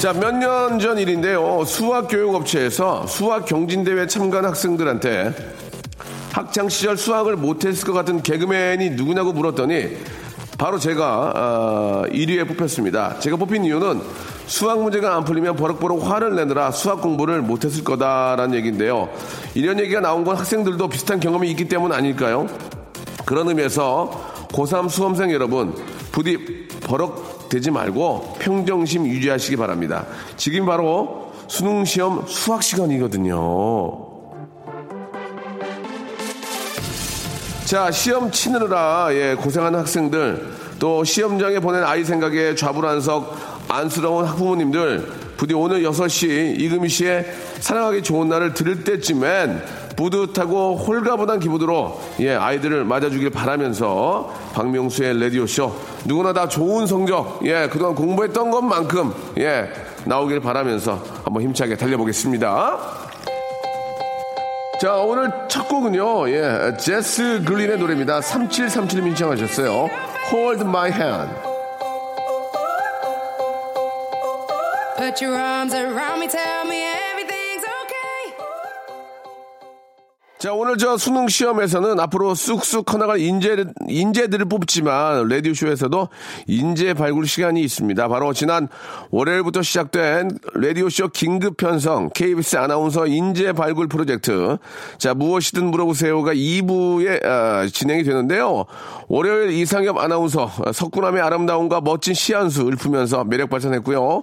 자, 몇 년 전 일인데요. 수학 교육업체에서 수학 경진대회 참가한 학생들한테 학창 시절 수학을 못했을 것 같은 개그맨이 누구냐고 물었더니 바로 제가 어, 1위에 뽑혔습니다. 제가 뽑힌 이유는 수학 문제가 안 풀리면 버럭버럭 화를 내느라 수학 공부를 못했을 거다라는 얘기인데요. 이런 얘기가 나온 건 학생들도 비슷한 경험이 있기 때문 아닐까요? 그런 의미에서 고3 수험생 여러분 부디 버럭 되지 말고 평정심 유지하시기 바랍니다. 지금 바로 수능 시험 수학 시간이거든요. 자, 시험 치느라 예, 고생하는 학생들, 또 시험장에 보낸 아이 생각에 좌불안석 안쓰러운 학부모님들, 부디 오늘 6시 이금희 씨의 사랑하기 좋은 날을 들을 때쯤엔 뿌듯하고 홀가분한 기분으로 예, 아이들을 맞아주길 바라면서 박명수의 라디오쇼 누구나 다 좋은 성적 예, 그동안 공부했던 것만큼 예, 나오길 바라면서 한번 힘차게 달려보겠습니다. 자, 오늘 첫 곡은요, 예, 제스 글린의 노래입니다. 3737님 신청하셨어요. Hold my hand. Put your arms around me, tell me 자, 오늘 저 수능 시험에서는 앞으로 쑥쑥 커나갈 인재, 인재들을 뽑지만, 라디오쇼에서도 인재 발굴 시간이 있습니다. 바로 지난 월요일부터 시작된 라디오쇼 긴급 편성 KBS 아나운서 인재 발굴 프로젝트. 자, 무엇이든 물어보세요가 2부에 아, 진행이 되는데요. 월요일 이상엽 아나운서, 석구남의 아름다움과 멋진 시한수 읊으면서 매력 발산했고요.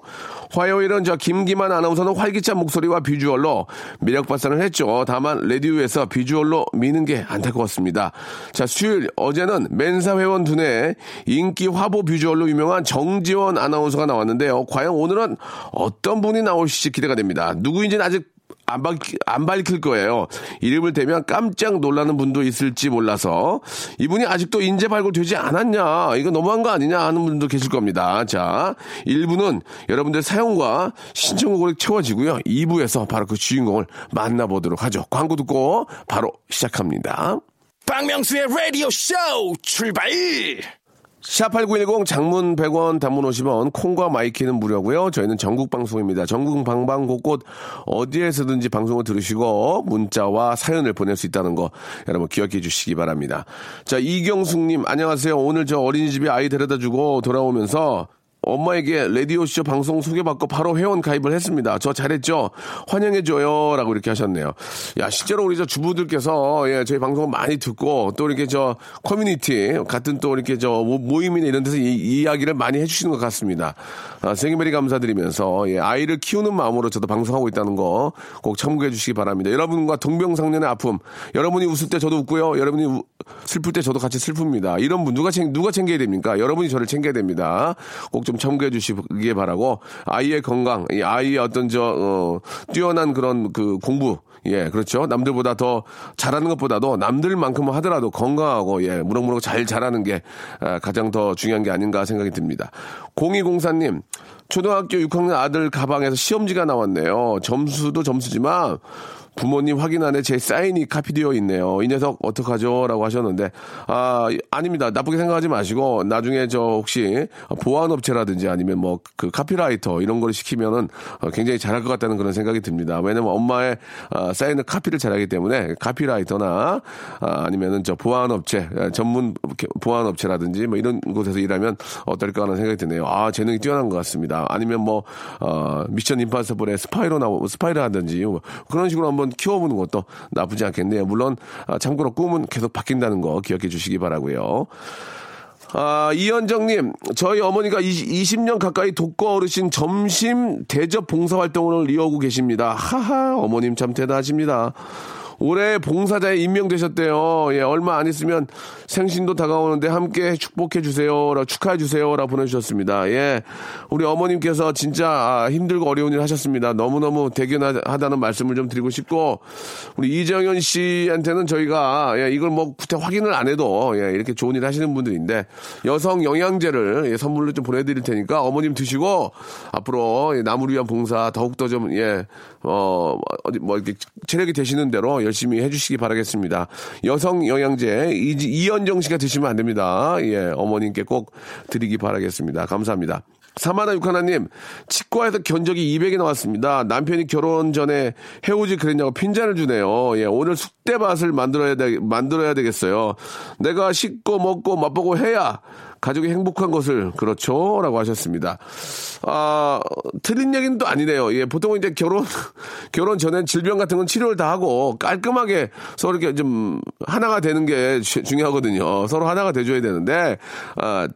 화요일은 저 김기만 아나운서는 활기찬 목소리와 비주얼로 매력 발산을 했죠. 다만 라디오에서 비주얼로 미는 게 안타까웠습니다. 자 수요일 어제는 멘사 회원 두뇌 인기 화보 비주얼로 유명한 정지원 아나운서가 나왔는데요. 과연 오늘은 어떤 분이 나올지 기대가 됩니다. 누구인지는 아직 안, 밝히, 안 밝힐 거예요. 이름을 대면 깜짝 놀라는 분도 있을지 몰라서 이분이 아직도 인재 발굴되지 않았냐 이거 너무한 거 아니냐 하는 분도 계실 겁니다. 자 1부는 여러분들 사용과 신청곡으로 채워지고요. 2부에서 바로 그 주인공을 만나보도록 하죠. 광고 듣고 바로 시작합니다. 박명수의 라디오 쇼 출발! 샵8910 장문 100원 단문 50원 콩과 my K는 무료고요. 저희는 전국 방송입니다. 전국 방방 곳곳 어디에서든지 방송을 들으시고 문자와 사연을 보낼 수 있다는 거 여러분 기억해 주시기 바랍니다. 자, 이경숙님 안녕하세요. 오늘 저 어린이집에 아이 데려다 주고 돌아오면서 엄마에게 라디오쇼 방송 소개받고 바로 회원 가입을 했습니다. 저 잘했죠? 환영해줘요. 라고 이렇게 하셨네요. 야, 실제로 우리 저 주부들께서, 예, 저희 방송을 많이 듣고, 또 이렇게 저 커뮤니티, 같은 또 이렇게 저 모임이나 이런 데서 이, 이야기를 많이 해주시는 것 같습니다. 아, thank you very 감사드리면서, 예, 아이를 키우는 마음으로 저도 방송하고 있다는 거 꼭 참고해 주시기 바랍니다. 여러분과 동병상련의 아픔, 여러분이 웃을 때 저도 웃고요. 여러분이 우, 슬플 때 저도 같이 슬픕니다. 이런 분 누가 챙, 누가 챙겨야 됩니까? 여러분이 저를 챙겨야 됩니다. 꼭 좀 참고해 주시기 바라고 아이의 건강, 이 아이의 어떤 저 어, 뛰어난 그런 그 공부 예, 그렇죠. 남들보다 더 잘하는 것보다도 남들만큼 하더라도 건강하고, 예, 무럭무럭 잘 자라는 게 아, 가장 더 중요한 게 아닌가 생각이 듭니다. 0204님, 초등학교 6학년 아들 가방에서 시험지가 나왔네요. 점수도 점수지만, 부모님 확인 안에 제 사인이 카피되어 있네요. 이 녀석 어떡하죠? 라고 하셨는데, 아, 아닙니다. 나쁘게 생각하지 마시고, 나중에 저 혹시 보안업체라든지 아니면 뭐 그 카피라이터 이런 걸 시키면은 어, 굉장히 잘할 것 같다는 그런 생각이 듭니다. 왜냐면 엄마의 아, 사인을 카피를 잘하기 때문에 카피라이터나 아, 아니면은 저 보안업체, 아, 전문 보안업체라든지 뭐 이런 곳에서 일하면 어떨까 하는 생각이 드네요. 아, 재능이 뛰어난 것 같습니다. 아니면 뭐, 어, 미션 임파서블의 스파이로 나오, 스파이를 하든지 뭐 그런 식으로 한번 키워보는 것도 나쁘지 않겠네요. 물론, 아, 참고로 꿈은 계속 바뀐다는 거 기억해 주시기 바라고요 아, 이현정님, 저희 어머니가 20, 년 가까이 독거 어르신 점심 대접 봉사활동을 이어오고 계십니다. 하하, 어머님 참 대단하십니다. 올해 봉사자에 임명되셨대요. 예, 얼마 안 있으면 생신도 다가오는데 함께 축복해 주세요. 축하해 주세요. 라 보내주셨습니다. 예. 우리 어머님께서 진짜 아, 힘들고 어려운 일 하셨습니다. 너무너무 대견하다는 말씀을 좀 드리고 싶고, 우리 이정현 씨한테는 저희가, 예, 이걸 뭐 구태 확인을 안 해도, 예, 이렇게 좋은 일 하시는 분들인데, 여성 영양제를 예, 선물로 좀 보내드릴 테니까 어머님 드시고, 앞으로 예, 나무를 위한 봉사 더욱더 좀, 예, 어, 어디, 뭐 이렇게 체력이 되시는 대로 열심히 해주시기 바라겠습니다. 여성 영양제 이, 이현정 씨가 드시면 안 됩니다. 예, 어머님께 꼭 드리기 바라겠습니다. 감사합니다. 사마나 육하나님, 치과에서 견적이 200이 나왔습니다. 남편이 결혼 전에 해오지 그랬냐고 핀잔을 주네요. 예, 오늘 숙대밭을 만들어야 되, 만들어야 되겠어요. 내가 씻고 먹고 맛보고 해야 가족이 행복한 것을 그렇죠 라고 하셨습니다. 아 틀린 얘기는 또 아니네요. 예, 보통 이제 결혼 결혼 전엔 질병 같은 건 치료를 다 하고 깔끔하게 서로 이렇게 좀 하나가 되는 게 주, 중요하거든요. 서로 하나가 돼줘야 되는데 아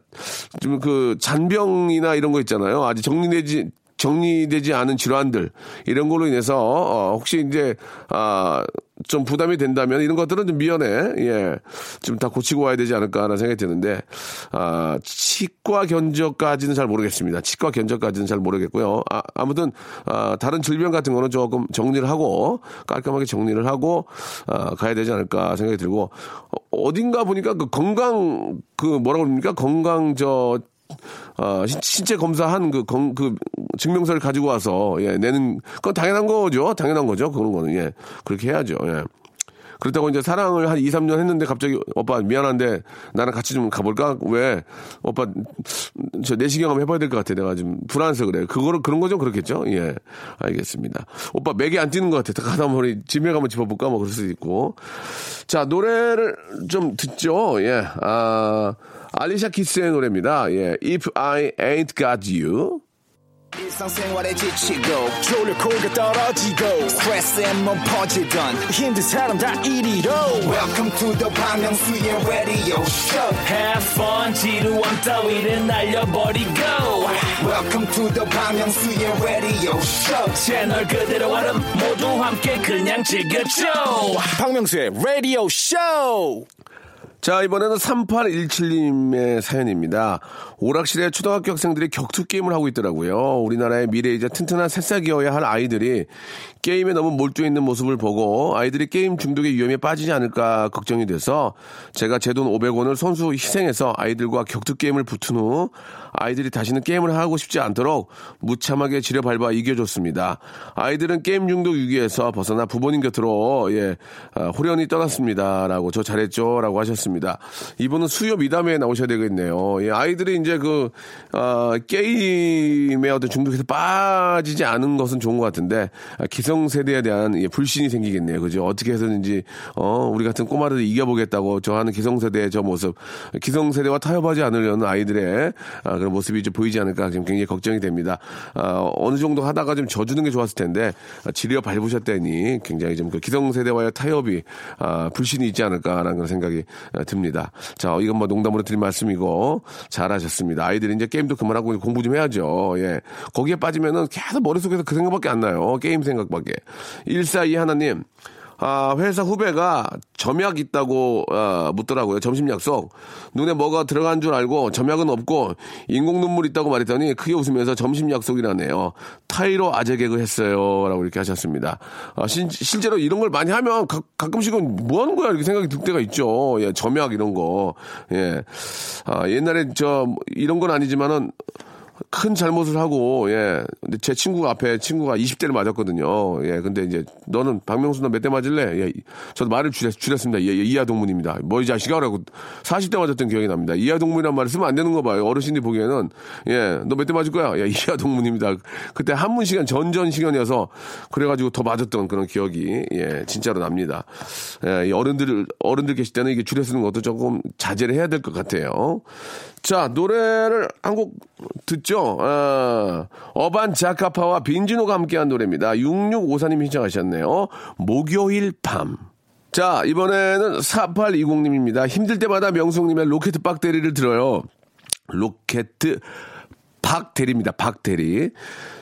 좀 그 잔병이나 이런 거 있잖아요. 아직 정리되지 정리되지 않은 질환들 이런 걸로 인해서 어, 혹시 이제 아, 좀 부담이 된다면 이런 것들은 좀 미연에 예, 좀다 고치고 와야 되지 않을까라는 생각이 드는데 아, 치과 견적까지는 잘 모르겠습니다. 치과 견적까지는 잘 모르겠고요. 아, 무튼 아, 다른 질병 같은 거는 조금 정리를 하고 깔끔하게 정리를 하고 아, 가야 되지 않을까 생각이 들고 어, 어딘가 보니까 그 건강 그 뭐라고 그럽니까 건강 저 어, 신체 검사한 그, 건, 그 증명서를 가지고 와서 예, 내는 그건 당연한 거죠. 당연한 거죠. 그런 거는 예. 그렇게 해야죠. 예. 그렇다고 이제 사랑을 한 2, 3년 했는데 갑자기 오빠 미안한데 나랑 같이 좀 가볼까? 왜? 오빠 저 내시경 한번 해봐야 될 것 같아. 내가 좀 불안해서 그래. 그거를 그런 거죠 그렇겠죠? 예. 알겠습니다. 오빠 맥이 안 뛰는 것 같아. 가다 머리 집에 가면 짚어볼까? 뭐 그럴 수도 있고. 자 노래를 좀 듣죠. 예. 아. 알리샤 키스의 노래입니다. 예, If I Ain't Got You. 일상생활에 지치고, 졸려 코가 떨어지고, 스트레스에 몸 퍼지던, 힘든 사람 다 이리로. welcome to the Bang Myung-soo's radio show Have fun 지루함 따위를 날려버리고 welcome to the Bang Myung-soo's radio show 채널 그대로 얼음 모두 함께 그냥 즐겨줘 박명수의 라디오 쇼 자, 이번에는 3817님의 사연입니다. 오락실에 초등학교 학생들이 격투 게임을 하고 있더라고요. 우리나라의 미래이자 튼튼한 새싹이어야 할 아이들이 게임에 너무 몰두해 있는 모습을 보고 아이들이 게임 중독의 위험에 빠지지 않을까 걱정이 돼서 제가 제 돈 500원을 손수 희생해서 아이들과 격투 게임을 붙은 후 아이들이 다시는 게임을 하고 싶지 않도록 무참하게 즈려밟아 이겨줬습니다. 아이들은 게임 중독 위기에서 벗어나 부모님 곁으로 예, 아, 호련히 떠났습니다라고 저 잘했죠라고 하셨습니다. 이분은 수요 미담에 나오셔야 되겠네요. 예, 아이들이 이제 그 어, 게임의 어떤 중독에서 빠지지 않은 것은 좋은 것 같은데 아, 기성 세대에 대한 예, 불신이 생기겠네요. 그죠? 어떻게 해서든지 어, 우리 같은 꼬마들을 이겨보겠다고 저 하는 기성 세대의 저 모습, 기성 세대와 타협하지 않으려는 아이들의 아, 그런 모습이 좀 보이지 않을까 지금 굉장히 걱정이 됩니다. 아, 어느 정도 하다가 좀 져주는 게 좋았을 텐데 아, 지려 밟으셨다니 굉장히 좀 그 기성세대와의 타협이 아, 불신이 있지 않을까라는 그런 생각이 아, 듭니다. 자, 이건 뭐 농담으로 드린 말씀이고 잘하셨습니다. 아이들이 이제 게임도 그만하고 공부 좀 해야죠. 예. 거기에 빠지면은 계속 머릿속에서 그 생각밖에 안 나요. 게임 생각밖에. 142 하나님. 아, 회사 후배가 점약 있다고 아, 묻더라고요. 점심 약속. 눈에 뭐가 들어간 줄 알고 점약은 없고 인공 눈물 있다고 말했더니 크게 웃으면서 점심 약속이라네요. 타이로 아재 개그 했어요라고 이렇게 하셨습니다. 아, 신, 실제로 이런 걸 많이 하면 가, 가끔씩은 뭐 하는 거야 이렇게 생각이 들 때가 있죠. 예, 점약 이런 거. 예. 아, 옛날에 저 이런 건 아니지만은 큰 잘못을 하고, 예. 근데 제 친구 앞에 친구가 20대를 맞았거든요. 예. 근데 이제 너는 박명수 너 몇 대 맞을래? 예. 저도 말을 줄였, 줄였습니다. 예, 예, 이하 동문입니다. 뭐 이 자식아 라고 40대 맞았던 기억이 납니다. 이하 동문이란 말을 쓰면 안 되는 거 봐요. 어르신들이 보기에는. 예. 너 몇 대 맞을 거야? 야, 이하 동문입니다. 그때 한문 시간, 전전 시간이어서 그래 가지고 더 맞았던 그런 기억이, 예. 진짜로 납니다. 예. 이 어른들, 어른들 계실 때는 이게 줄여 쓰는 것도 조금 자제를 해야 될 것 같아요. 자, 노래를 한 곡 듣죠? 아, 어반 자카파와 빈지노가 함께한 노래입니다. 6654님이 신청하셨네요. 목요일 밤. 자, 이번에는 4820님입니다. 힘들 때마다 명수님의 로켓 박대리를 들어요. 로켓 박대리입니다. 박대리.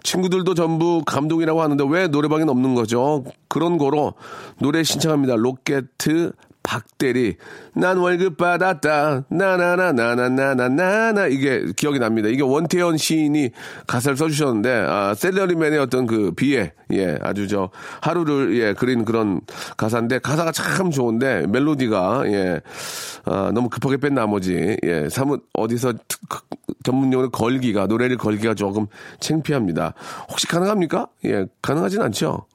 친구들도 전부 감독이라고 하는데 왜 노래방엔 없는 거죠? 그런고로 노래 신청합니다. 로켓 박대리 난 월급 받았다 나나나나나나나나 이게 기억이 납니다. 이게 원태연 시인이 가사를 써주셨는데 아 샐러리맨의 어떤 그 비애 예 아주 저 하루를 예 그린 그런 가사인데 가사가 참 좋은데 멜로디가 예 아, 너무 급하게 뺀 나머지 예 사뭇 어디서 전문용어로 걸기가 노래를 걸기가 조금 창피합니다. 혹시 가능합니까? 예 가능하진 않죠.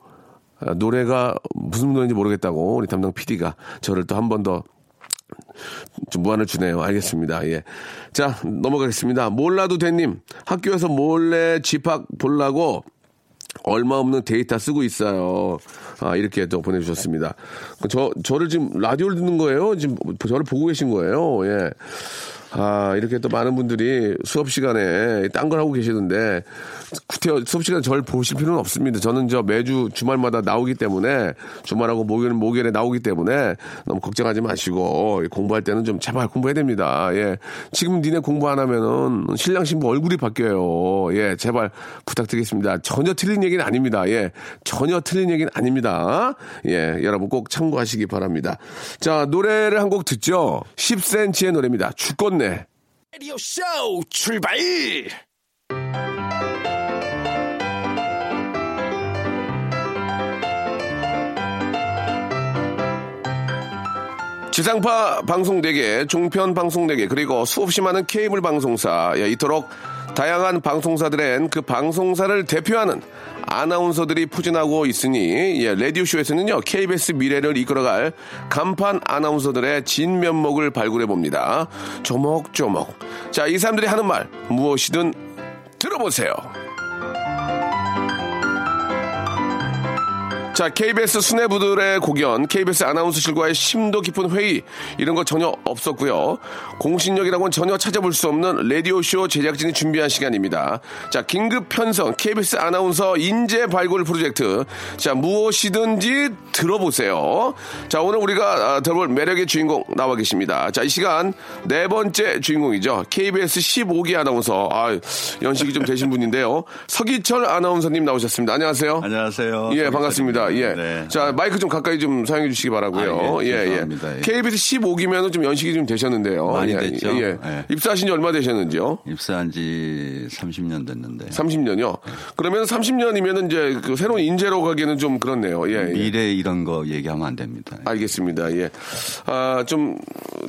아, 노래가 무슨 노래인지 모르겠다고 우리 담당 PD가 저를 또 한 번 더 좀 무한을 주네요. 알겠습니다. 예. 자, 넘어가겠습니다. 몰라도 돼님. 학교에서 몰래 집합 보려고 얼마 없는 데이터 쓰고 있어요. 아, 이렇게 또 보내주셨습니다. 저, 저를 지금 라디오를 듣는 거예요? 지금 저를 보고 계신 거예요? 예. 아, 이렇게 또 많은 분들이 수업 시간에 딴 걸 하고 계시는데, 구태여 수업 시간에 저를 보실 필요는 없습니다. 저는 저 매주 주말마다 나오기 때문에, 주말하고 목요일, 목요일에 나오기 때문에 너무 걱정하지 마시고, 공부할 때는 좀 제발 공부해야 됩니다. 예. 지금 니네 공부 안 하면은 신랑 신부 얼굴이 바뀌어요. 예. 제발 부탁드리겠습니다. 전혀 틀린 얘기는 아닙니다. 예. 전혀 틀린 얘기는 아닙니다. 예. 여러분 꼭 참고하시기 바랍니다. 자, 노래를 한 곡 듣죠? 10cm의 노래입니다. 죽겠네. 라디오 쇼 출발! 지상파 방송 4개, 종편 방송 4개, 그리고 수없이 많은 케이블 방송사, 예, 이토록 다양한 방송사들엔 그 방송사를 대표하는 아나운서들이 포진하고 있으니, 예, 라디오쇼에서는요, KBS 미래를 이끌어갈 간판 아나운서들의 진면목을 발굴해 봅니다. 조목조목. 자, 이 사람들이 하는 말, 무엇이든 들어보세요. 자, KBS 수뇌부들의 공연, KBS 아나운서실과의 심도 깊은 회의, 이런 거 전혀 없었고요. 공신력이라고는 전혀 찾아볼 수 없는 라디오 쇼 제작진이 준비한 시간입니다. 자, 긴급 편성, KBS 아나운서 인재 발굴 프로젝트. 자, 무엇이든지 들어보세요. 자, 오늘 우리가 아, 들어볼 매력의 주인공 나와 계십니다. 자, 이 시간 네 번째 주인공이죠. KBS 15기 아나운서. 아, 연식이 좀 되신 분인데요. 서기철 아나운서님 나오셨습니다. 안녕하세요. 안녕하세요. 예, 반갑습니다. 예. 네. 자, 마이크 좀 가까이 좀 사용해 주시기 바라고요. 아, 예, 죄송합니다. 예. KBS 15기면은 좀 연식이 좀 되셨는데요. 많이 예, 됐죠. 예. 예. 입사하신 지 얼마 되셨는지요? 입사한 지 30년 됐는데 30년이요. 그러면 30년이면은 이제 그 새로운 인재로 가기에는 좀 그렇네요. 예. 예. 미래 이런 거 얘기하면 안 됩니다. 알겠습니다. 예. 아, 좀,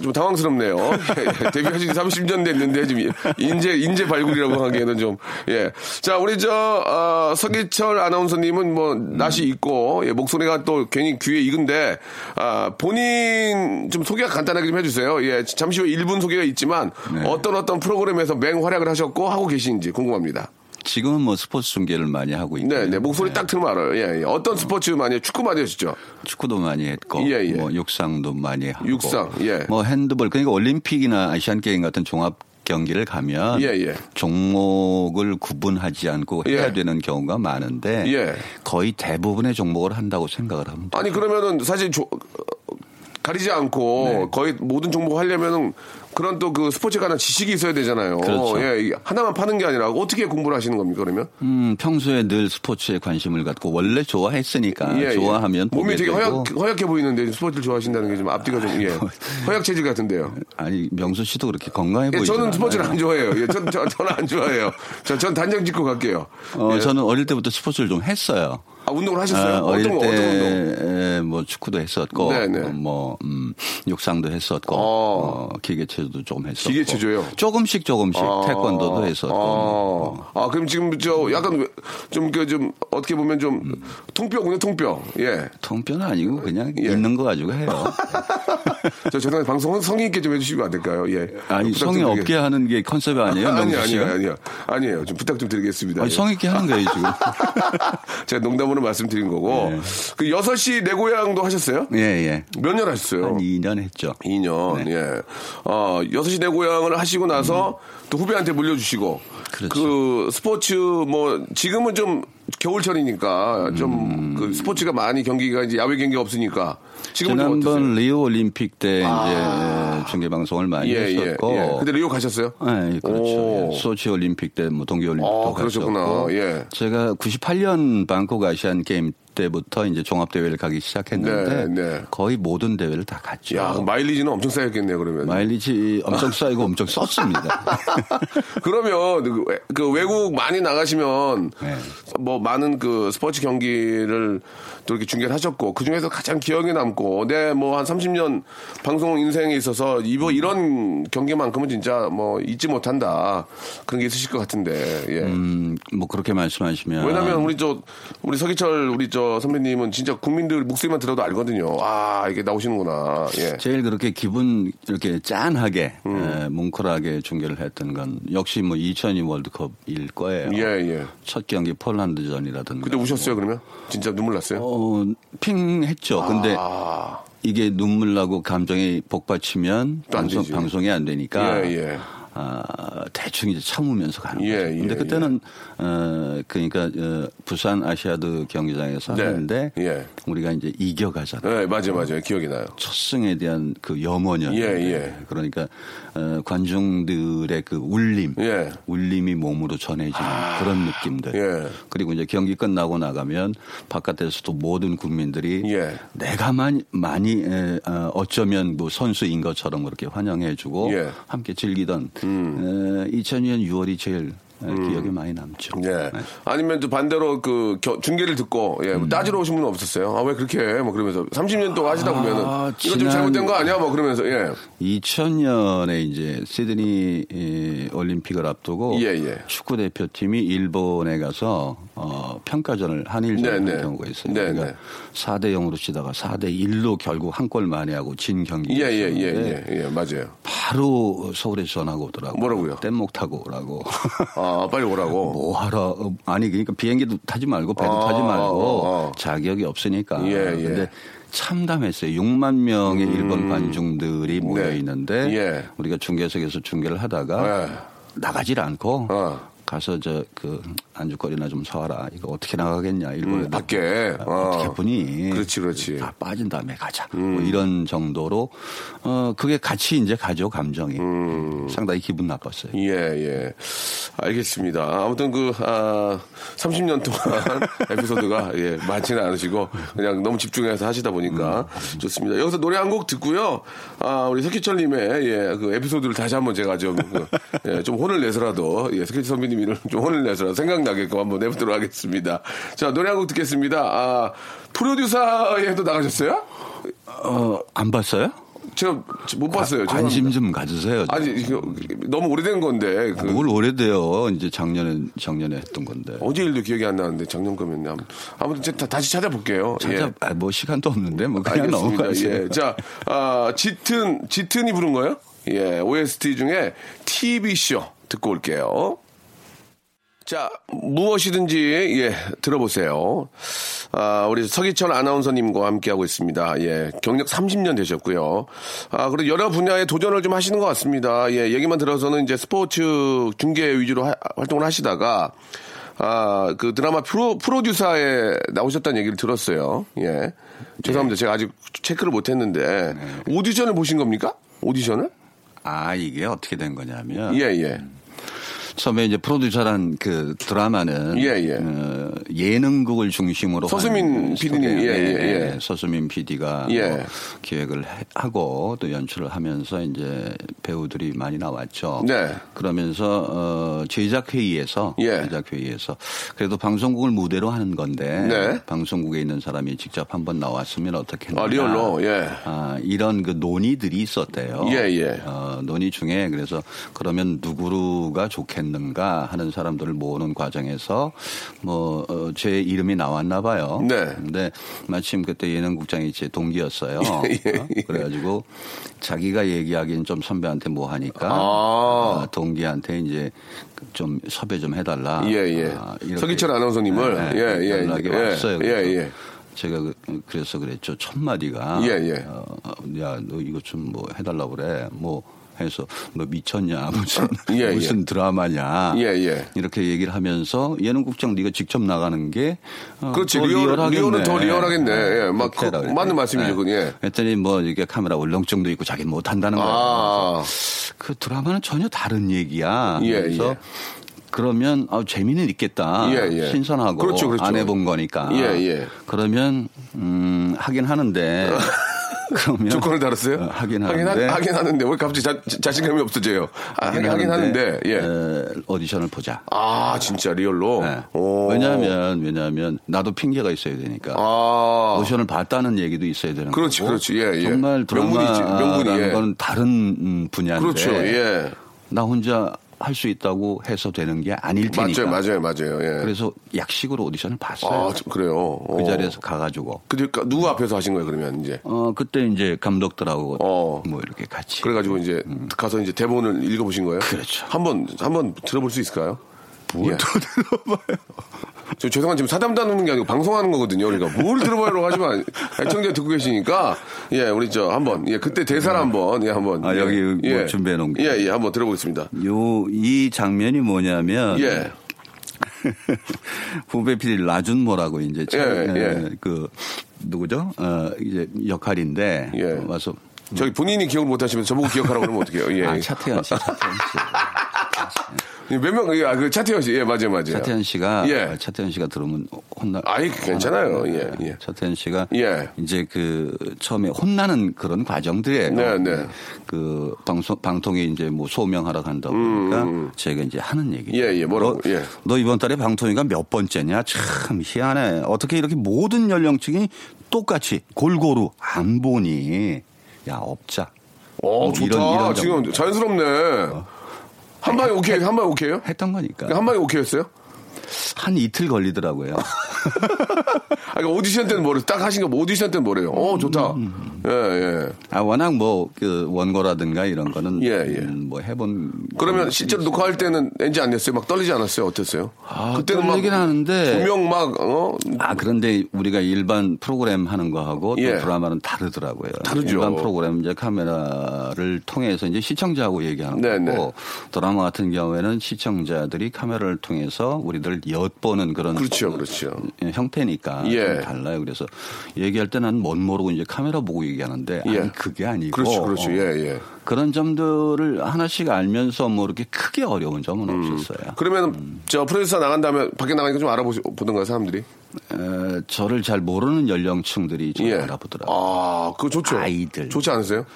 좀 당황스럽네요. 예, 데뷔하신 지 30년 됐는데, 지금 인재, 인재 발굴이라고 하기에는 좀, 예. 자, 우리 저, 어, 서기철 아나운서님은 뭐, 낯이 있고, 예, 목소리가 또 괜히 귀에 익은데, 아, 본인 좀 소개가 간단하게 좀 해주세요. 예. 잠시 후 1분 소개가 있지만, 네. 어떤 어떤 프로그램에서 맹활약을 하셨고, 하고 계신지 궁금합니다. 지금은 뭐 스포츠 중계를 많이 하고 있고 네, 네. 목소리 딱 들으면 알아요. 예, 예. 어떤 스포츠 많이, 축구 많이 하시죠? 축구도 많이 했고 예, 예. 뭐 육상도 많이 하고 육상, 예. 뭐 핸드볼 그러니까 올림픽이나 아시안 게임 같은 종합 경기를 가면 예, 예. 종목을 구분하지 않고 해야 예. 되는 경우가 많은데 예. 거의 대부분의 종목을 한다고 생각을 합니다. 아니 그러면은 사실 조- 어, 가리지 않고 네. 거의 모든 종목 하려면은 그런 또 그 스포츠에 관한 지식이 있어야 되잖아요. 그렇죠. 예, 하나만 파는 게 아니라 어떻게 공부를 하시는 겁니까 그러면? 음, 평소에 늘 스포츠에 관심을 갖고 원래 좋아했으니까 예, 예. 좋아하면 몸이 보게 되게 허약, 허약해 보이는데 스포츠를 좋아하신다는 게 좀 앞뒤가 좀 예. 허약 체질 같은데요. 아니 명수 씨도 그렇게 건강해 예, 보이죠. 저는 스포츠를 안 좋아해요. 예, 전, 저, 저는 안 좋아해요. 저, 전 단정 짓고 갈게요. 어, 예. 저는 어릴 때부터 스포츠를 좀 했어요. 아, 운동을 하셨어요? 아, 어릴 어떤 거, 어떤 운동? 때뭐 축구도 했었고, 네네. 어, 뭐 음, 육상도 했었고, 어. 어, 기계체조도 조금 했었고, 기계체조요? 조금씩 조금씩 태권도도 했었고, 어. 아, 그럼 지금 저 약간 왜- 좀, 그, 좀, 어떻게 보면 좀, 통뼈군요, 통뼈. 예. 통뼈는 아니고 그냥 예. 있는 거 가지고 해요. 저 죄송한데 방송 성의 있게 좀 해주시면 안 될까요? 예. 아니 성의 드리겠- 없게 하는 게 컨셉 아니에요? 아니, 아니? 아니, 아니요. 아니에요. 좀 부탁 좀 드리겠습니다. 아니, 예. 성의 있게 하는 거예요 지금. 제가 농담 으로 말씀드린 거고. 네. 그 6시 내 고향도 하셨어요? 예 예. 몇 년 하셨어요? 한 2년 했죠. 2년, 네. 예. 어, 6시 내 고향을 하시고 나서 또 후배한테 물려주시고. 그렇죠. 그 스포츠 뭐, 지금은 좀 겨울철이니까 좀그 스포츠가 많이 경기가 이제 야외 경기가 없으니까. 지난번? 리오 올림픽 때 이제 중계 방송을 많이 예, 예, 했었고. 예. 근데 리오 가셨어요? 네, 그렇죠. 오. 예. 소치 올림픽 때 뭐 동계 올림픽도 어, 그러셨구나. 갔었고. 예. 제가 98년 방콕 아시안 게임 때부터 이제 종합 대회를 가기 시작했는데 네, 네. 거의 모든 대회를 다 갔죠. 야, 마일리지는 엄청 쌓였겠네요, 그러면. 마일리지 엄청 쌓이고 엄청 썼습니다. 그러면 그, 외- 그 외국 많이 나가시면 네. 뭐 많은 그 스포츠 경기를 또 이렇게 중계를 하셨고 그 중에서 가장 기억에 남고 내 뭐 한 30년 방송 인생에 있어서 이거 이런 경기만큼은 진짜 뭐 잊지 못한다 그런 게 있으실 것 같은데 예. 음, 뭐 그렇게 말씀하시면 왜냐면 우리 저 우리 서기철 우리 저 선배님은 진짜 국민들 목소리만 들어도 알거든요. 아 이게 나오시는구나. 예. 제일 그렇게 기분 이렇게 짠하게 에, 뭉클하게 중계를 했던 건 역시 뭐 2002 월드컵일 거예요. 예 예. 첫 경기 폴란드전이라든가. 그때 우셨어요 그러면? 진짜 눈물 났어요? 어, 핑 했죠. 근데 아. 이게 눈물 나고 감정이 복받치면 방송, 되지. 방송이 안 되니까 예, 예. 아, 대충 이제 참으면서 가는 예, 거죠. 예, 근데 그때는 어, 그러니까 어, 부산 아시아드 경기장에서 네, 하는데 예. 우리가 이제 이겨가잖아요. 네 맞아요 맞아요 기억이 나요. 첫 승에 대한 그 염원이었는데 예, 예. 그러니까 어, 관중들의 그 울림, 예. 울림이 몸으로 전해지는 그런 느낌들. 예. 그리고 이제 경기 끝나고 나가면 바깥에서도 모든 국민들이 예. 내가 많이, 많이 에, 어, 어쩌면 뭐 선수인 것처럼 그렇게 환영해주고 예. 음. 함께 즐기던 에, 2002년 6월이 제일 에, 기억에 많이 남죠. 예. 네. 아니면 또 반대로 그 겨- 중계를 듣고 예, 음. 뭐 따지러 오신 분은 없었어요. 아 왜 그렇게 해? 뭐 그러면서 30년 동안 하시다 보면은 아, 이거 좀 잘못된 거 아니야? 뭐 그러면서 예. 2000년에 이제 시드니 에, 올림픽을 앞두고 예, 예. 축구 대표팀이 일본에 가서 어, 평가전을 한일전 네, 한 네. 경우가 있어요. 네, 그러니까 네. 4대 0으로 치다가 4대 1로 결국 한골 만에 하고 진 경기. 예, 예, 예, 예, 예, 맞아요. 바로 서울에서 전화가 오더라고요. 뭐라고요? 뗏목 타고 오라고. 아, 빨리 오라고. 뭐 하러 어, 아니 그러니까 비행기도 타지 말고 배도 아, 타지 말고 어, 어. 자격이 없으니까. 예, 예. 근데 참담했어요. 6만 명의 일본 관중들이 모여 네. 있는데 예. 우리가 중계석에서 중계를 하다가 예. 나가질 않고 어. 가서 저 그 안주거리나 좀 사와라. 이거 어떻게 나가겠냐 일본에 음, 밖에. 아, 어. 어떻게 보니? 그렇지, 그렇지. 음. 다 빠진 다음에 가자. 뭐 이런 정도로 어 그게 같이 이제 가죠 감정이. 음. 상당히 기분 나빴어요. 예, 예. 알겠습니다. 아무튼 그, 아, 30년 동안 에피소드가, 예, 많지는 않으시고, 그냥 너무 집중해서 하시다 보니까 좋습니다. 여기서 노래 한 곡 듣고요. 아, 우리 석희철님의, 예, 그 에피소드를 다시 한번 제가 좀, 그, 예, 좀 혼을 내서라도, 예, 석희철 선배님 을 좀 혼을 내서라도 생각나게끔 한번 내보도록 하겠습니다. 자, 노래 한 곡 듣겠습니다. 아, 프로듀서에도 나가셨어요? 어, 안 봤어요? 제가 못 봤어요. 관심 죄송합니다. 좀 가지세요. 아니, 너무 오래된 건데. 그, 뭘 오래돼요. 이제 작년에 작년에 했던 건데. 어제 일도 기억이 안 나는데 작년 거면 아무- 아무튼 제가 다, 다시 찾아볼게요. 찾아 예. 아, 뭐 시간도 없는데 뭐 그냥. 넘어가세요. 예. 자, 아, 짙은 짙은이 부른 거요? 예, OST 중에 TV 쇼 듣고 올게요. 자, 무엇이든지, 예, 들어보세요. 아, 우리 서기철 아나운서님과 함께하고 있습니다. 예, 경력 30년 되셨고요. 아, 그리고 여러 분야의 도전을 좀 하시는 것 같습니다. 예, 얘기만 들어서는 이제 스포츠 중계 위주로 하- 활동을 하시다가, 아, 그 드라마 프로, 프로듀서에 나오셨다는 얘기를 들었어요. 예. 죄송합니다. 제가 아직 체크를 못 했는데, 오디션을 보신 겁니까? 오디션을? 아 이게 어떻게 된 거냐면 예, 예. 처음에 이제 프로듀서란 그 드라마는 예, 예. 어, 예능극을 중심으로 서수민 PD님. 예, 네, 예, 예. 네. 서수민 PD가 예. 기획을 해- 하고 또 연출을 하면서 이제 배우들이 많이 나왔죠. 네. 그러면서 어, 제작 회의에서 예. 제작 회의에서 그래도 방송국을 무대로 하는 건데 네. 방송국에 있는 사람이 직접 한번 나왔으면 어떻겠느냐. 아, 리얼로, 예. 아, 이런 그 논의들이 있었대요. 예, 예. 어, 논의 중에 그래서 그러면 누구가 좋겠 는가 하는 사람들을 모으는 과정에서 뭐, 어, 제 이름이 나왔나 봐요. 네. 근데 마침 그때 예능국장이 제 동기였어요. 예, 어, 그래가지고 자기가 얘기하기엔 좀 선배한테 뭐 하니까 아. 어, 동기한테 이제 좀 섭외 좀 해달라. 예, 예. 아, 서기철 아나운서님을. 네, 네, 예, 예, 연락이 예. 왔어요. 예, 예. 제가 그- 그래서 그랬죠. 첫 마디가 예, 예. 어, 야, 너 이거 좀뭐 해달라 그래. 뭐 해서 너 미쳤냐 무슨 예, 예. 무슨 드라마냐 예, 예. 이렇게 얘기를 하면서 예능국장 네가 직접 나가는 게 어, 그렇지. 더 리얼, 리얼하겠네. 리얼은 더 리얼하겠네. 예, 막 그, 그랬더니. 맞는 말씀이죠, 예. 그건, 예. 했더니 뭐 이게 카메라 울렁증도 있고 자기 못 한다는 거예요. 아. 그 드라마는 전혀 다른 얘기야. 예, 그래서 예. 그러면 아, 재미는 있겠다. 예, 예. 신선하고 그렇죠, 그렇죠. 안 해본 거니까. 예, 예. 그러면 음, 하긴 하는데 그러면 조건을 달았어요? 어, 하긴 하는데 하, 하긴 하 는데 왜 갑자기 자, 자신감이 없어져요? 아, 하긴, 하긴 하는데, 예. 에, 오디션을 보자. 아, 진짜 리얼로? 네. 오. 왜냐하면 왜냐하면 나도 핑계가 있어야 되니까. 아. 오디션을 봤다는 얘기도 있어야 되는 그렇지, 거고. 그렇지. 예, 예. 정말 명분이지, 명분이, 드라마라는 예. 건 다른 음, 분야인데. 그렇죠, 예. 나 혼자 할 수 있다고 해서 되는 게 아닐 테니까. 맞아요, 맞아요, 맞아요. 예. 그래서 약식으로 오디션을 봤어요. 아, 좀 그래요. 그 어. 자리에서 가가지고. 그러니까 누구 앞에서 하신 거예요, 그러면 이제? 어 그때 이제 감독들하고 어. 뭐 이렇게 같이. 그래가지고 이제 가서 이제 대본을 읽어보신 거예요? 음. 그렇죠. 한번 한번 들어볼 수 있을까요? 뭘 예. 또 들어봐요. 저 죄송한 지금 사담 나누는 게 아니고 방송하는 거거든요. 그러니까 뭘 들어봐요라고 하지만 애청자 듣고 계시니까 예 우리 저 한번 예 그때 대사를 한번 예 한번 아, 예, 여기 뭐 예. 준비해 놓은 게. 예예 한번 들어보겠습니다. 요 이 장면이 뭐냐면 예 후배 PD 라준모라고 이제 참, 예, 예. 에, 그 누구죠? 어 이제 역할인데 예. 와서 저기 본인이 기억을 못하시면 저보고 기억하라고 그러면 어떡해요? 예. 아 차태현 씨, 차태현 씨. 몇 명, 예, 아, 그 차태현 씨, 예, 맞아요, 맞아요. 차태현 씨가 예. 아, 차태현 씨가 들으면 혼나. 아이, 괜찮아요. 예, 예. 차태현 씨가 예. 이제 그 처음에 혼나는 그런 과정들이에요. 네, 네. 그 방송 방통에 이제 뭐 소명하러 간다고 그러니까 제가 이제 하는 얘기. 음, 예, 예, 뭐라고, 너, 예. 너 이번 달에 방통위가 몇 번째냐? 참 희한해. 어떻게 이렇게 모든 연령층이 똑같이 골고루 안 보니? 야 없자. 어, 뭐 좋다. 이런- 이런 지금. 자연스럽네. 한 방에 오케이, 한 방에 오케이요? 했던 거니까. 한 방에 오케이였어요? 한 이틀 걸리더라고요. 아, 그러니까 오디션 때는 뭐래요? 딱 하신 거 오디션 때는 뭐래요? 어, 좋다. 음. 예, 예. 아, 워낙 뭐, 그, 원고라든가 이런 거는. 예, 예. 음, 뭐 해본. 그러면 실제로 녹화할 때는 NG 안 냈어요? 막 떨리지 않았어요? 어땠어요? 아, 떨리긴 하는데. 조명 막, 어? 아, 그런데 우리가 일반 프로그램 하는 거하고 예. 또 드라마는 다르더라고요. 다르죠. 일반 프로그램 이제 카메라를 통해서 이제 시청자하고 얘기하는 네, 거고 드라마 같은 경우에는 시청자들이 카메라를 통해서 우리들 엿보는 그런 그렇죠, 그렇죠. 예, 형태니까 예. 좀 달라요. 그래서 얘기할 때 나는 뭔 모르고 이제 카메라 보고 얘기하는데 예. 아니 그게 아니고 그렇죠, 그렇죠. 어, 예, 예. 그런 점들을 하나씩 알면서 뭐 이렇게 크게 어려운 점은 없었어요. 그러면 음. 저 프로듀서 나간 다음에 밖에 나가니까 좀 알아보던가요, 사람들이? 에, 저를 잘 모르는 연령층들이 좀 알아보더라고요. 아, 그거 좋죠. 아이들. 좋지 않으세요?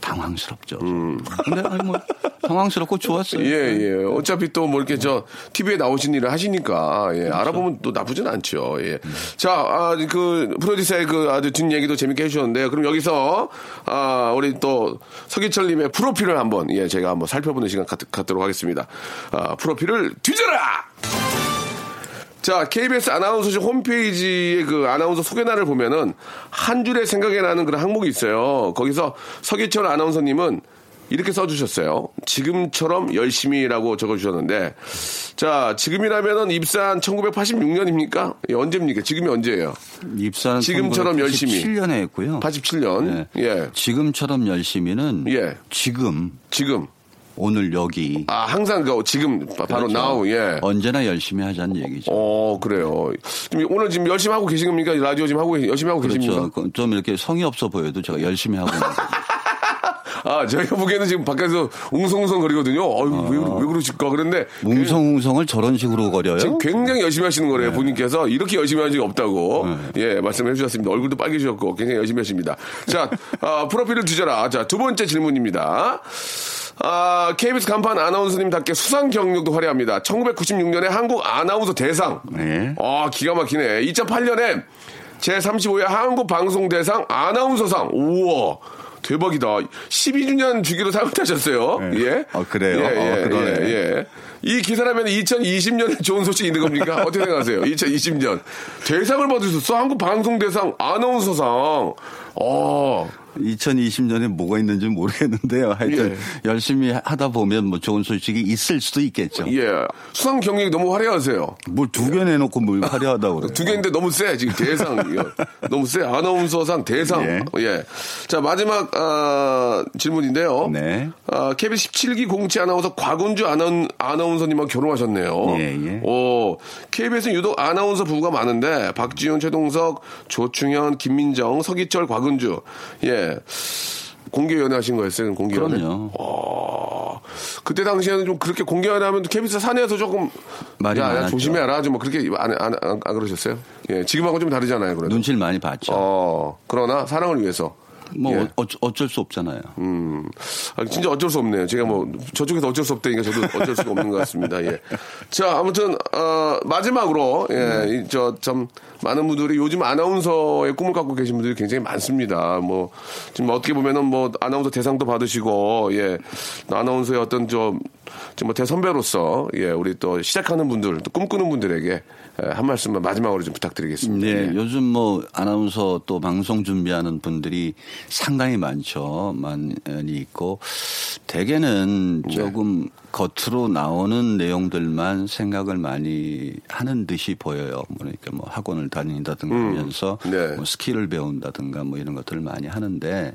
당황스럽죠. 근데 아니 뭐 당황스럽고 좋았어요. 음. 예, 예. 어차피 또 뭐 이렇게 저 TV에 나오신 일을 하시니까 예, 알아보면 또 나쁘진 않죠. 예. 자, 아, 그 프로듀서의 그 아주 뒷 얘기도 재밌게 해주셨는데 그럼 여기서 아, 우리 또 서기철 님의 프로필을 한번 예, 제가 한번 살펴보는 시간 갖, 갖도록 하겠습니다. 아, 프로필을 뒤져라! 자, KBS 아나운서실 홈페이지의 그 아나운서 소개란을 보면은 한 줄에 생각이 나는 그런 항목이 있어요. 거기서 서기철 아나운서님은 이렇게 써주셨어요. 지금처럼 열심히라고 적어주셨는데, 자, 지금이라면은 입사한 1986년입니까? 예, 언제입니까? 지금이 언제예요? 입사는 지금처럼 열심히. 7년에 했고요. 87년. 네. 예. 지금처럼 열심히는 예. 지금 지금. 오늘 여기 아, 항상 그 지금 바- 바로 그렇죠. now, 예. 언제나 열심히 하자는 얘기죠. 어, 그래요. 지금 오늘 지금 열심히 하고 계신 겁니까? 라디오 지금 하고, 열심히 하고 계십니까? 그렇죠. 그- 좀 이렇게 성의 없어 보여도 제가 열심히 하고 있는. 아, 저희가 보기에는 지금 밖에서 웅성웅성 거리거든요. 어유 왜, 왜 그러실까? 그런데 웅성웅성을 저런 식으로 거려요? 지금 굉장히 열심히 하시는 거래요. 네. 본인께서 이렇게 열심히 한 적이 없다고 예 말씀해 주셨습니다. 얼굴도 빨개지셨고 굉장히 열심히 하십니다. 자 아, 프로필을 뒤져라. 자 두 번째 질문입니다. 아, KBS 간판 아나운서님답게 수상 경력도 화려합니다. 1996년에 한국 아나운서 대상. 네. 아, 기가 막히네. 2008년에 제35회 한국 방송 대상 아나운서상. 우와. 대박이다. 12주년 주기로 상을 타셨어요. 네. 예. 어, 그래요? 예, 어, 예, 그러네. 예, 예. 이 기사라면 2020년에 좋은 소식이 있는 겁니까? 어떻게 생각하세요? 2020년. 대상을 받으셨어. 한국 방송 대상 아나운서상. 어. 2020년에 뭐가 있는지 모르겠는데요. 하여튼 예. 열심히 하다 보면 뭐 좋은 소식이 있을 수도 있겠죠. 예. 수상 경력이 너무 화려하세요. 뭘 두 개 내놓고 뭘 화려하다고 그래요. 두 개인데 너무 세 지금 대상 예. 너무 세 아나운서상 대상 예. 예. 자 마지막 아, 질문인데요. 네. 아, KBS 17기 공채 아나운서 곽은주 아나운, 아나운서님하고 결혼하셨네요. 예, 예. 오, KBS는 유독 아나운서 부부가 많은데 박지훈, 최동석, 조충현, 김민정, 서기철, 곽은주 예. 공개 연애하신 거였어요? 공개 연애. 그럼요. 어, 그때 당시에는 좀 그렇게 공개 연애하면 KBS 사내에서 조금 말이 야, 야. 조심해라 좀 뭐 그렇게 안, 안, 안, 안 그러셨어요? 예, 지금하고 좀 다르잖아요, 그래도. 눈치를 많이 봤죠. 어, 그러나 사랑을 위해서. 뭐 예. 어, 어쩔 수 없잖아요. 음, 아, 진짜 어쩔 수 없네요. 제가 뭐 저쪽에서 어쩔 수 없다니까 저도 어쩔 수가 없는 것 같습니다. 예. 자, 아무튼 어, 마지막으로 예, 저참 많은 분들이 요즘 아나운서의 꿈을 갖고 계신 분들이 굉장히 많습니다. 뭐 지금 어떻게 보면은 뭐 아나운서 대상도 받으시고 예, 아나운서의 어떤 좀뭐 대선배로서 예, 우리 또 시작하는 분들, 또 꿈꾸는 분들에게 예, 한 말씀만 마지막으로 좀 부탁드리겠습니다. 네, 예. 요즘 뭐 아나운서 또 방송 준비하는 분들이 상당히 많죠. 많이 있고 대개는 네. 조금 겉으로 나오는 내용들만 생각을 많이 하는 듯이 보여요. 그러니까 뭐 학원을 다닌다든가 하면서 네. 뭐 스킬을 배운다든가 뭐 이런 것들을 많이 하는데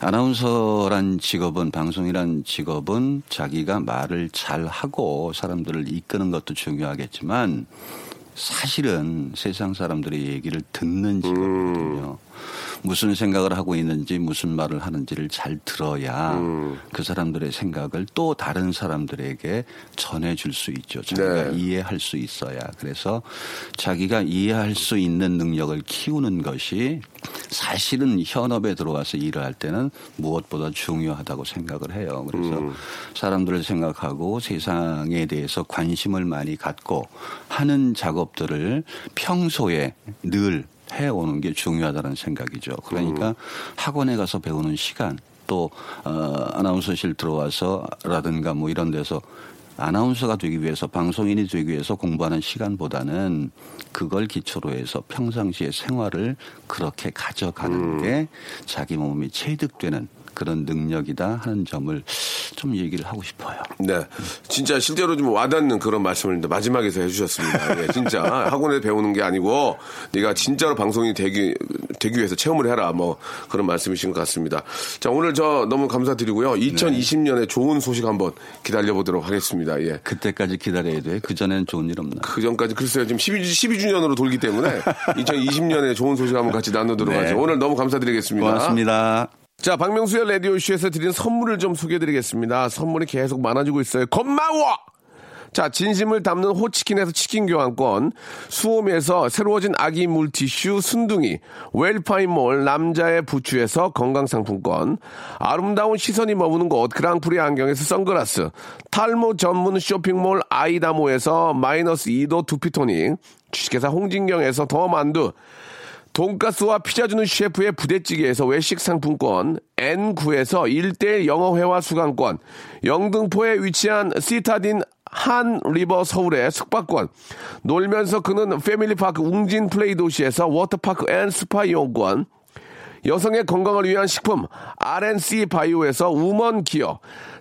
아나운서란 직업은 방송이란 직업은 자기가 말을 잘 하고 사람들을 이끄는 것도 중요하겠지만 사실은 세상 사람들의 얘기를 듣는 직업이거든요. 무슨 생각을 하고 있는지 무슨 말을 하는지를 잘 들어야 그 사람들의 생각을 또 다른 사람들에게 전해줄 수 있죠. 자기가 네. 이해할 수 있어야. 그래서 자기가 이해할 수 있는 능력을 키우는 것이 사실은 현업에 들어와서 일을 할 때는 무엇보다 중요하다고 생각을 해요. 그래서 사람들을 생각하고 세상에 대해서 관심을 많이 갖고 하는 작업들을 평소에 늘 해오는 게 중요하다는 생각이죠. 그러니까 학원에 가서 배우는 시간 또 어, 아나운서실 들어와서라든가 뭐 이런 데서 아나운서가 되기 위해서 방송인이 되기 위해서 공부하는 시간보다는 그걸 기초로 해서 평상시의 생활을 그렇게 가져가는 게 자기 몸이 체득되는 그런 능력이다 하는 점을 좀 얘기를 하고 싶어요. 네. 진짜 실제로 좀 와닿는 그런 말씀을 마지막에서 해주셨습니다. 예, 진짜 학원에 배우는 게 아니고 네가 진짜로 방송이 되기, 되기 위해서 체험을 해라. 뭐 그런 말씀이신 것 같습니다. 자, 오늘 저 너무 감사드리고요. 2020년에 좋은 소식 한번 기다려보도록 하겠습니다. 예. 그때까지 기다려야 돼. 그 전에는 좋은 일 없나? 그 전까지 글쎄요. 지금 12, 12 주년으로 돌기 때문에 2020년에 좋은 소식 한번 같이 나누도록 네. 하죠. 오늘 너무 감사드리겠습니다. 고맙습니다. 자, 박명수의 라디오쇼에서 드린 선물을 좀 소개해드리겠습니다. 선물이 계속 많아지고 있어요. 고마워! 자, 진심을 담는 호치킨에서 치킨 교환권, 수오미에서 새로워진 아기 물티슈 순둥이, 웰파인몰 남자의 부추에서 건강상품권, 아름다운 시선이 머무는 곳 그랑프리 안경에서 선글라스, 탈모 전문 쇼핑몰 아이다모에서 마이너스 2도 두피토닉, 주식회사 홍진경에서 더 만두, 돈가스와 피자 주는 셰프의 부대찌개에서 외식 상품권, N9에서 1대1 영어회화 수강권, 영등포에 위치한 시타딘 한 리버 서울의 숙박권, 놀면서 크는 패밀리파크 웅진 플레이 도시에서 워터파크 and 스파 이용권, 여성의 건강을 위한 식품 RNC 바이오에서 우먼 기어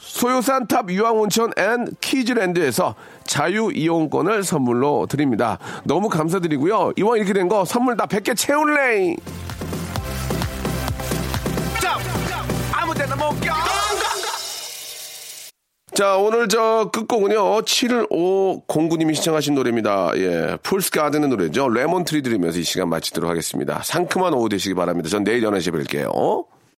소요산 탑 유황온천 앤 키즈랜드에서 자유 이용권을 선물로 드립니다. 너무 감사드리고요. 이왕 이렇게 된 거 선물 다 100개 채울래! 자, 오늘 저 끝곡은요, 7509님이 신청하신 노래입니다. 예, Fool's Garden의 노래죠. Lemon Tree 들으면서 이 시간 마치도록 하겠습니다. 상큼한 오후 되시기 바랍니다. 전 내일 11시에 뵐게요.